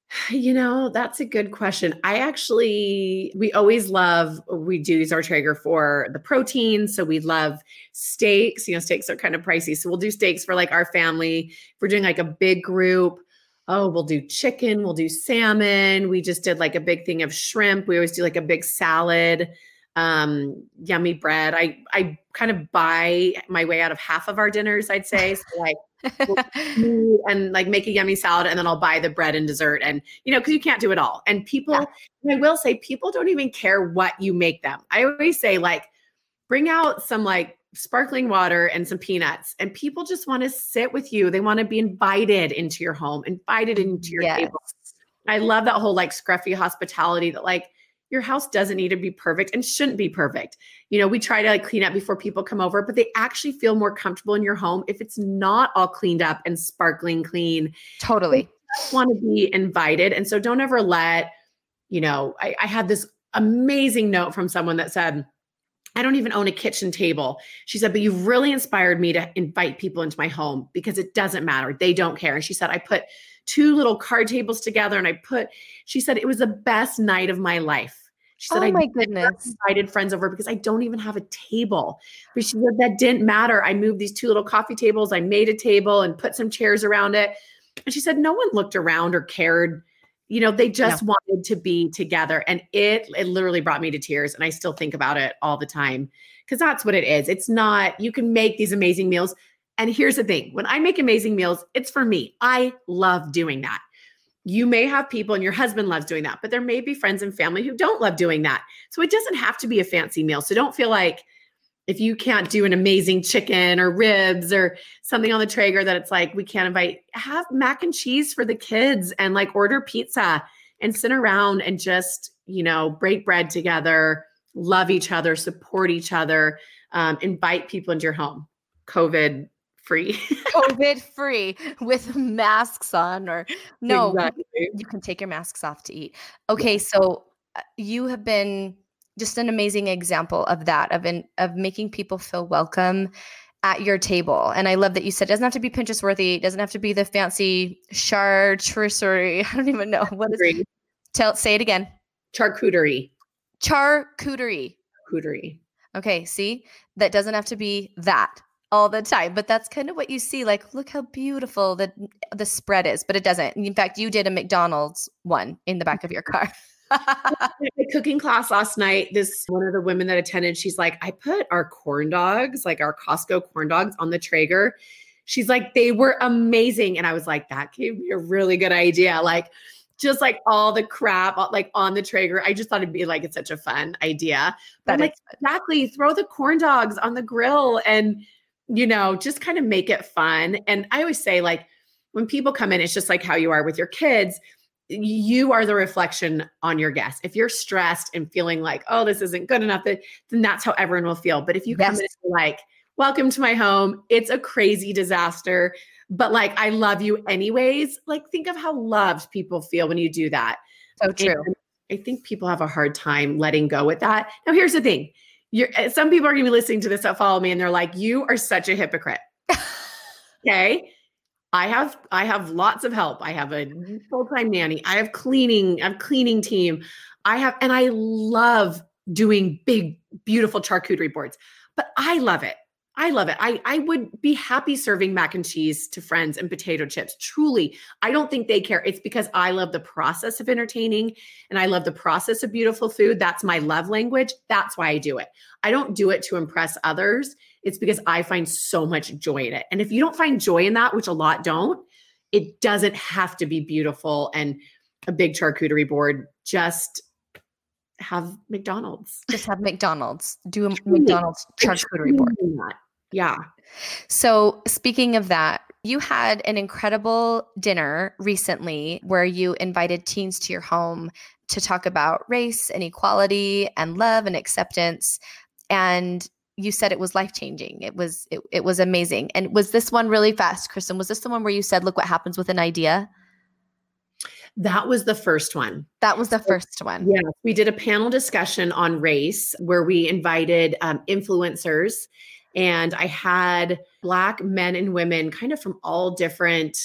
you know, that's a good question. I actually, we always love, we do use our Traeger for the protein. So we love steaks. You know, steaks are kind of pricey. So we'll do steaks for like our family. If we're doing like a big group, oh, we'll do chicken, we'll do salmon. We just did like a big thing of shrimp. We always do like a big salad, um, yummy bread. I I kind of buy my way out of half of our dinners, I'd say. So like and like make a yummy salad and then I'll buy the bread and dessert and you know because you can't do it all and people yeah. I will say people don't even care what you make them I always say like bring out some like sparkling water and some peanuts and people just want to sit with you they want to be invited into your home invited into your yes. table i love that whole like scruffy hospitality that like your house doesn't need to be perfect and shouldn't be perfect you know we try to like clean up before people come over but they actually feel more comfortable in your home if it's not all cleaned up and sparkling clean totally want to be invited and so don't ever let you know I, I had this amazing note from someone that said I don't even own a kitchen table. She said, but you've really inspired me to invite people into my home because it doesn't matter. They don't care. And she said, I put two little card tables together and I put, she said, it was the best night of my life. She said, oh my I goodness. invited friends over because I don't even have a table. But she said, that didn't matter. I moved these two little coffee tables. I made a table and put some chairs around it. And she said, no one looked around or cared you know they just wanted to be together and it it literally brought me to tears and i still think about it all the time because that's what it is it's not you can make these amazing meals and here's the thing when i make amazing meals it's for me i love doing that you may have people and your husband loves doing that, but there may be friends and family who don't love doing that. So it doesn't have to be a fancy meal. So don't feel like if you can't do an amazing chicken or ribs or something on the Traeger that it's like we can't invite, have mac and cheese for the kids and like order pizza and sit around and just, you know, break bread together, love each other, support each other, um, invite people into your home. COVID free. COVID free with masks on, or no, Exactly. you can take your masks off to eat. Okay, so uh, you have been just an amazing example of that, of an, of making people feel welcome at your table. And I love that you said it doesn't have to be Pinterest worthy. It doesn't have to be the fancy charcuterie. I don't even know what is. Tell say it again. Charcuterie. Charcuterie. Charcuterie. Okay, see? That doesn't have to be that all the time, but that's kind of what you see like look how beautiful the the spread is, but it doesn't. In fact, you did a McDonald's one in the back of your car. A cooking class last night, this one of the women that attended, she's like, I put our corn dogs, like our Costco corn dogs, on the Traeger. She's like, they were amazing. And I was like, that gave me a really good idea. Like, just like all the crap like on the Traeger. I just thought it'd be like it's such a fun idea. But like, fun. exactly, throw the corn dogs on the grill and you know, just kind of make it fun. And I always say, like, when people come in, it's just like how you are with your kids you are the reflection on your guests. If you're stressed and feeling like, oh, this isn't good enough, then that's how everyone will feel. But if you come in like, welcome to my home, it's a crazy disaster, but like I love you anyways. Like think of how loved people feel when you do that. so true. And I think people have a hard time letting go with that. Now, here's the thing. You're uh, some people are gonna be listening to this that follow me and they're like, you are such a hypocrite. Okay. I have I have lots of help. I have a full-time nanny. I have cleaning, I have cleaning team. I have and I love doing big beautiful charcuterie boards. But I love it. I love it. I I would be happy serving mac and cheese to friends and potato chips. Truly. I don't think they care. It's because I love the process of entertaining and I love the process of beautiful food. That's my love language. That's why I do it. I don't do it to impress others. It's because I find so much joy in it. And if you don't find joy in that, which a lot don't, it doesn't have to be beautiful and a big charcuterie board. Just have McDonald's. Just have McDonald's. Do a McDonald's charcuterie board. Yeah. So, speaking of that, you had an incredible dinner recently where you invited teens to your home to talk about race and equality and love and acceptance. And you said it was life changing. It was it, it was amazing. And was this one really fast, Kristin? Was this the one where you said, "Look what happens with an idea"? That was the first one. That was the first one. Yeah, we did a panel discussion on race where we invited um, influencers, and I had Black men and women kind of from all different,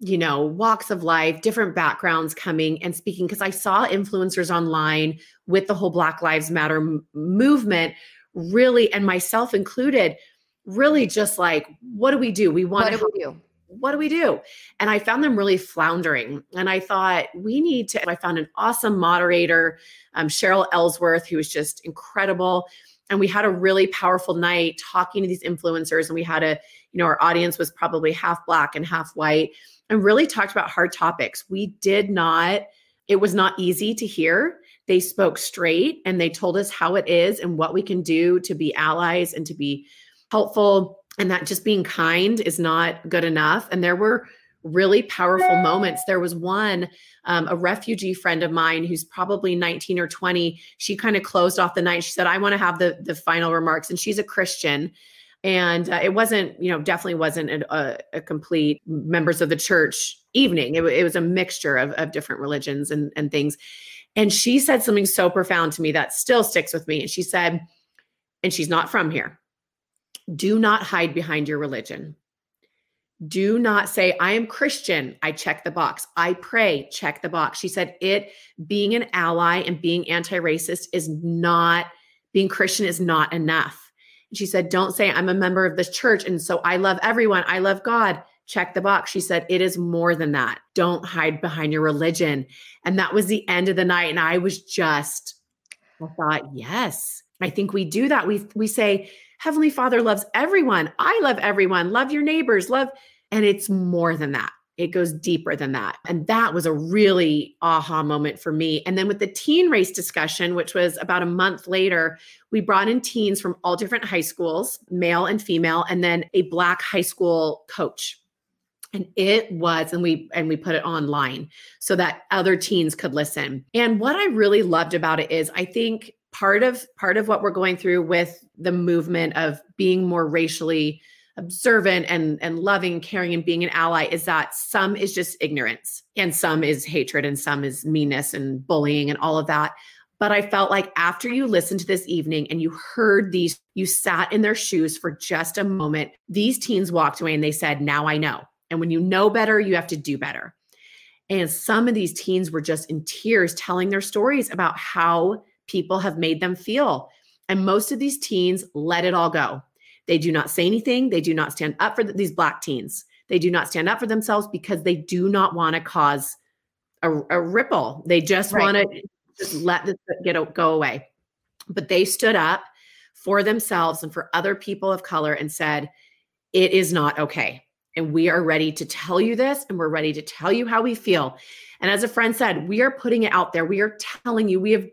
you know, walks of life, different backgrounds coming and speaking. Because I saw influencers online with the whole Black Lives Matter m- movement, really, and myself included, really just like, what do we do? We want to we do? what do we do? And I found them really floundering. And I thought, we need to. I found an awesome moderator, um, Cheryl Ellsworth, who was just incredible. And we had a really powerful night talking to these influencers. And we had a, you know, our audience was probably half black and half white and really talked about hard topics. We did not, it was not easy to hear. They spoke straight and they told us how it is and what we can do to be allies and to be helpful and that just being kind is not good enough. And there were really powerful moments. There was one, um, a refugee friend of mine who's probably 19 or 20. She kind of closed off the night. She said, I want to have the, the final remarks. And she's a Christian. And uh, it wasn't, you know, definitely wasn't a, a, a complete members of the church evening. It, it was a mixture of, of different religions and, and things. And she said something so profound to me that still sticks with me. And she said, and she's not from here do not hide behind your religion. Do not say, I am Christian. I check the box. I pray, check the box. She said, it being an ally and being anti racist is not, being Christian is not enough. And she said, don't say, I'm a member of this church. And so I love everyone. I love God. Check the box. She said, it is more than that. Don't hide behind your religion. And that was the end of the night. And I was just, I thought, yes, I think we do that. We, we say, Heavenly Father loves everyone. I love everyone. Love your neighbors. Love. And it's more than that. it goes deeper than that. And that was a really aha moment for me. And then with the teen race discussion, which was about a month later, we brought in teens from all different high schools, male and female, and then a black high school coach. And it was, and we and we put it online so that other teens could listen. And what I really loved about it is I think part of part of what we're going through with the movement of being more racially observant and and loving and caring and being an ally is that some is just ignorance and some is hatred and some is meanness and bullying and all of that. But i felt like after you listened to this evening and you heard these you sat in their shoes for just a moment these teens walked away and they said now i know. And when you know better you have to do better. And some of these teens were just in tears telling their stories about how people have made them feel and most of these teens let it all go they do not say anything. They do not stand up for the, these black teens. They do not stand up for themselves because they do not want to cause a, a, ripple. They just right. want to just let this get go away. But they stood up for themselves and for other people of color and said, "It is not okay." And we are ready to tell you this, and we're ready to tell you how we feel. And as a friend said, we are putting it out there. We are telling you. We have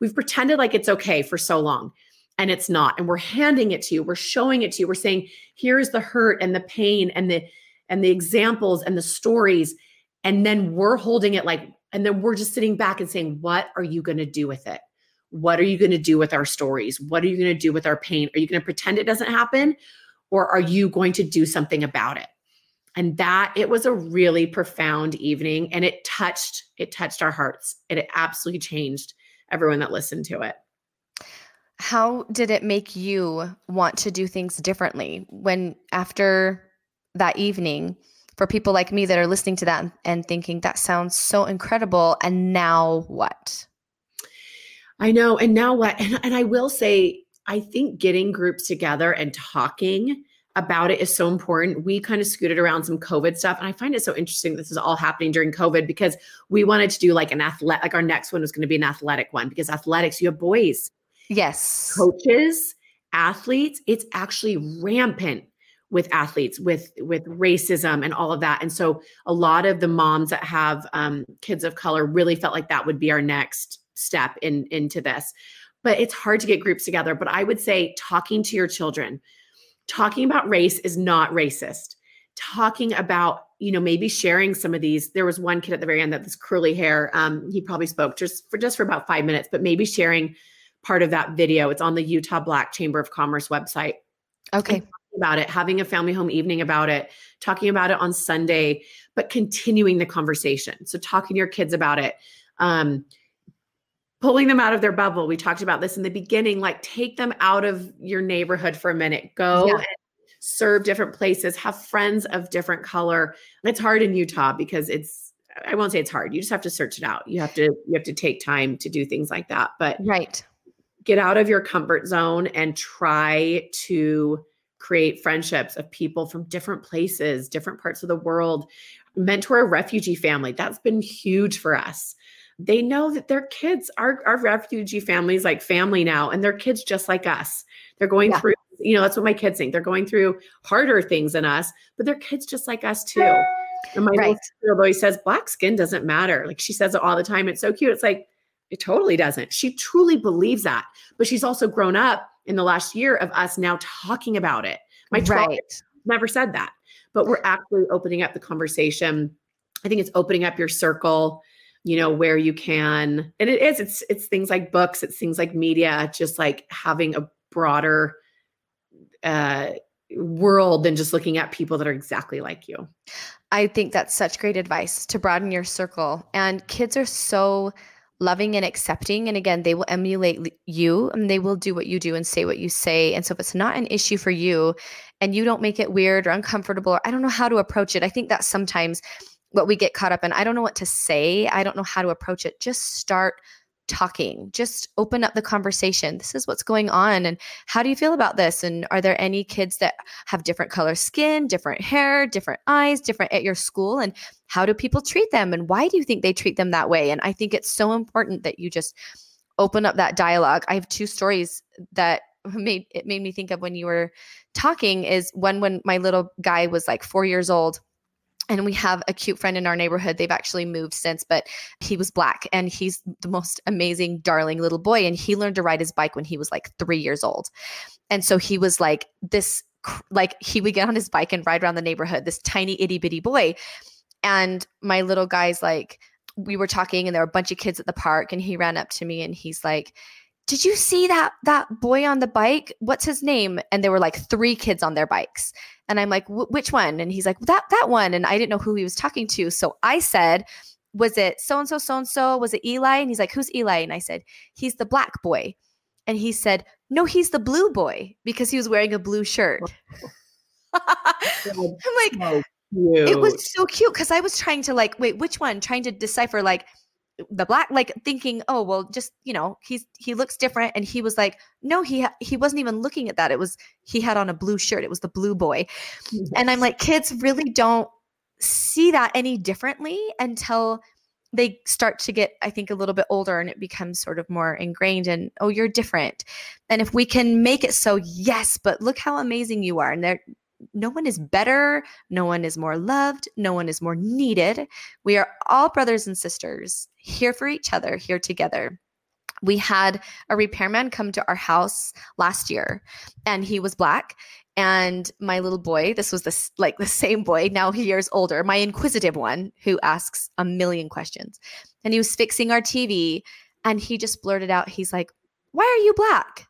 we've pretended like it's okay for so long and it's not. And we're handing it to you. We're showing it to you. We're saying here's the hurt and the pain and the and the examples and the stories and then we're holding it like and then we're just sitting back and saying what are you going to do with it? What are you going to do with our stories? What are you going to do with our pain? Are you going to pretend it doesn't happen or are you going to do something about it and that it was a really profound evening and it touched it touched our hearts and it absolutely changed everyone that listened to it. How did it make you want to do things differently when after that evening for people like me that are listening to that and thinking that sounds so incredible and now what? I know and now what? And, and i will say i think getting groups together and talking about it is so important. We kind of scooted around some COVID stuff. And I find it so interesting. This is all happening during COVID because we wanted to do like an athletic, like our next one was going to be an athletic one because athletics, you have boys Yes. Coaches, athletes, it's actually rampant with athletes with with racism and all of that and so a lot of the moms that have um, kids of color really felt like that would be our next step in into this but it's hard to get groups together but i would say talking to your children talking about race is not racist talking about you know maybe sharing some of these there was one kid at the very end that this curly hair um, he probably spoke just for just for about five minutes but maybe sharing part of that video. It's on the Utah Black Chamber of Commerce website. Okay. About it, having a family home evening about it, talking about it on Sunday, but continuing the conversation. So, talking to your kids about it, um, pulling them out of their bubble. We talked about this in the beginning like, take them out of your neighborhood for a minute, go yeah. and serve different places, have friends of different color. It's hard in Utah because it's, I won't say it's hard. You just have to search it out. You have to you have to take time to do things like that. But right get out of your comfort zone and try to create friendships of people from different places, different parts of the world. Mentor a refugee family. That's been huge for us. They know that their kids, our, our refugee families like family now, and their kids just like us. They're going yeah. through, you know, that's what my kids think. They're going through harder things than us, but they're kids just like us too. And my right. little always says, black skin doesn't matter. Like she says it all the time. It's so cute. It's like, it totally doesn't. She truly believes that. But she's also grown up in the last year of us now talking about it. My 12 right. never said that, but we're actually opening up the conversation. I think it's opening up your circle, you know, where you can. And it is, it's it's things like books, it's things like media, just like having a broader uh world than just looking at people that are exactly like you. I think that's such great advice to broaden your circle. And kids are so loving and accepting. And again, they will emulate you and they will do what you do and say what you say. And so if it's not an issue for you and you don't make it weird or uncomfortable, or I don't know how to approach it. I think that sometimes what we get caught up in. I don't know what to say. I don't know how to approach it. Just start talking. Just open up the conversation. This is what's going on and how do you feel about this? And are there any kids that have different color skin different hair different eyes different at your school? And how do people treat them? And why do you think they treat them that way? And i think it's so important that you just open up that dialogue. I have two stories that made it made me think of when you were talking is one when my little guy was like 4 years old and we have a cute friend in our neighborhood. They've actually moved since, but he was black and he's the most amazing, darling little boy. And he learned to ride his bike when he was like three years old. And so he was like this, like he would get on his bike and ride around the neighborhood, this tiny itty bitty boy. And my little guy's like, we were talking and there were a bunch of kids at the park and he ran up to me and he's like, did you see that that boy on the bike? What's his name? And there were like three kids on their bikes. And i'm like which one? And he's like that that one. And i didn't know who he was talking to. So i said was it so and so so and so was it eli? And he's like who's eli? And i said he's the black boy. And he said no he's the blue boy because he was wearing a blue shirt. I'm like it was so cute because i was trying to like wait which one? Trying to decipher like the black like thinking oh well just you know he's he looks different and he was like no he he wasn't even looking at that it was he had on a blue shirt it was the blue boy yes. and i'm like kids really don't see that any differently until they start to get i think a little bit older and it becomes sort of more ingrained and oh you're different and if we can make it so yes but look how amazing you are and they're no one is better, no one is more loved, no one is more needed. We are all brothers and sisters here for each other, here together. We had a repairman come to our house last year and he was black and my little boy this was the like the same boy now he years older my inquisitive one who asks a million questions and he was fixing our tv and he just blurted out he's like why are you black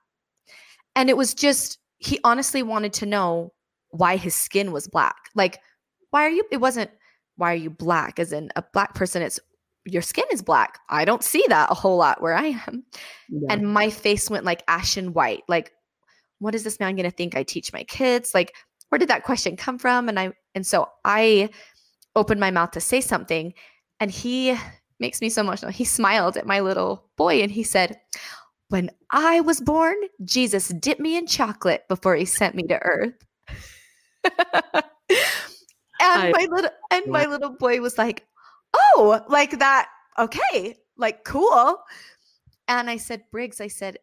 and it was just he honestly wanted to know why his skin was black. Like, why are you? It wasn't why are you black? As in a black person, it's your skin is black. I don't see that a whole lot where I am. Yeah. And my face went like ashen white. Like, what is this man going to think I teach my kids? Like, where did that question come from? And I, and so I opened my mouth to say something, and he makes me so emotional. He smiled at my little boy and he said, When I was born, Jesus dipped me in chocolate before he sent me to earth. and my little and my little boy was like, "Oh, like that? Okay, like cool." And I said, "Briggs, I said,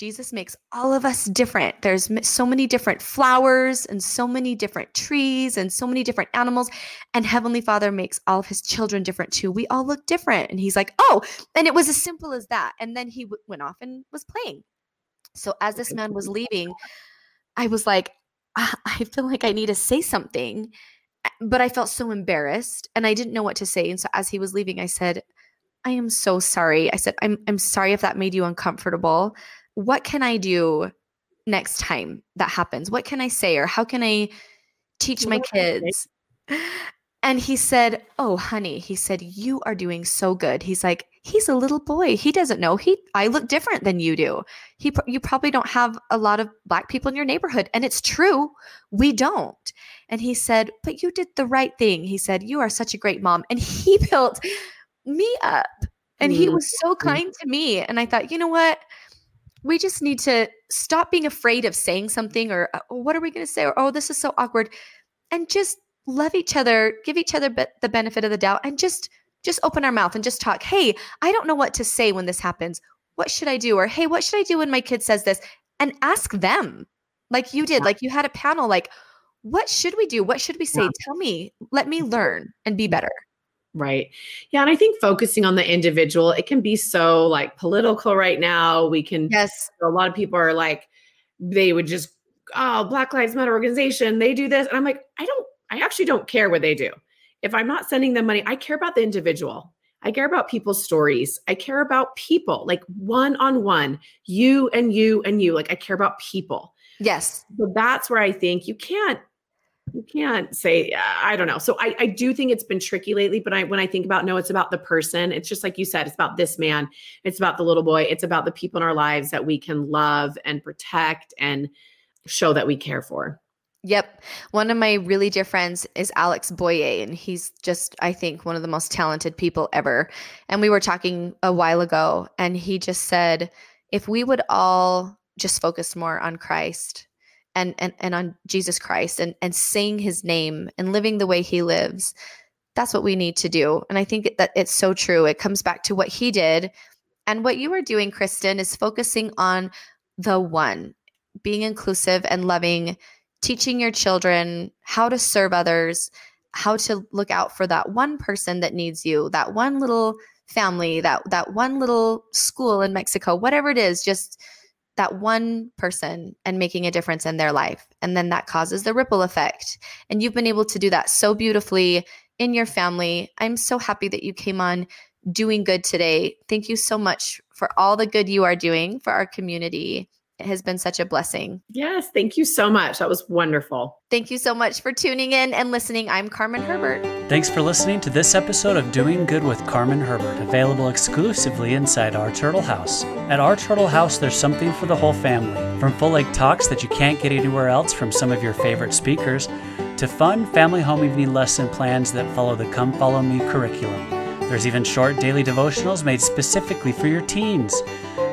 Jesus makes all of us different. There's so many different flowers and so many different trees and so many different animals. And Heavenly Father makes all of his children different too. We all look different. And he's like, oh, and it was as simple as that. And then he w- went off and was playing. So as this man was leaving, I was like, Ah, I feel like I need to say something. But I felt so embarrassed and I didn't know what to say. And so as he was leaving, I said, I am so sorry. I said, I'm I'm sorry if that made you uncomfortable. What can I do next time that happens? What can I say or how can I teach my kids? And he said, "Oh, honey," he said, "You are doing so good." He's like, he's a little boy. He doesn't know. He I look different than you do. He you probably don't have a lot of black people in your neighborhood and it's true. We don't. And he said, "But you did the right thing." He said, "You are such a great mom." And he built me up. And he was so mm-hmm. kind to me and I thought, "You know what? We just need to stop being afraid of saying something or oh, what are we going to say or oh, this is so awkward." And just love each other, give each other the benefit of the doubt and just just open our mouth and just talk. Hey, I don't know what to say when this happens. What should I do? Or hey, what should I do when my kid says this? And ask them, like you did, like you had a panel, like, what should we do? What should we say? Yeah. Tell me, let me learn and be better. Right. Yeah. And I think focusing on the individual, it can be so like political right now. We can, yes, a lot of people are like, they would just, oh, Black Lives Matter organization, they do this. And I'm like, I don't, I actually don't care what they do if I'm not sending them money, I care about the individual. I care about people's stories. I care about people, like one on one, you and you and you. Like I care about people. Yes. So that's where I think you can't you can't say I don't know. So I, I do think it's been tricky lately, but I when I think about no, it's about the person. It's just like you said, it's about this man, it's about the little boy, it's about the people in our lives that we can love and protect and show that we care for. Yep. One of my really dear friends is Alex Boyé, and he's just, I think, one of the most talented people ever. And we were talking a while ago, and he just said, if we would all just focus more on Christ and and, and on Jesus Christ and, and saying his name and living the way he lives, that's what we need to do. And I think that it's so true. It comes back to what he did. And what you are doing, Kristin, is focusing on the one, being inclusive and loving teaching your children how to serve others how to look out for that one person that needs you, that one little family, that that one little school in Mexico, whatever it is, just that one person and making a difference in their life. And then that causes the ripple effect. And you've been able to do that so beautifully in your family. I'm so happy that you came on doing good today. Thank you so much for all the good you are doing for our community. It has been such a blessing. Yes, thank you so much. That was wonderful. Thank you so much for tuning in and listening. I'm Carmen Herbert. Thanks for listening to this episode of Doing Good with Carmen Herbert, available exclusively inside Our Turtle House. At Our Turtle House, there's something for the whole family. From full length talks that you can't get anywhere else from some of your favorite speakers, to fun family home evening lesson plans that follow the Come Follow Me curriculum. There's even short daily devotionals made specifically for your teens.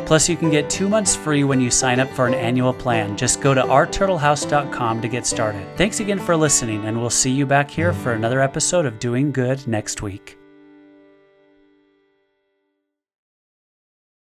Plus, you can get two months free when you sign up for an annual plan. Just go to ourturtlehouse.com to get started. Thanks again for listening, and we'll see you back here for another episode of Doing Good next week.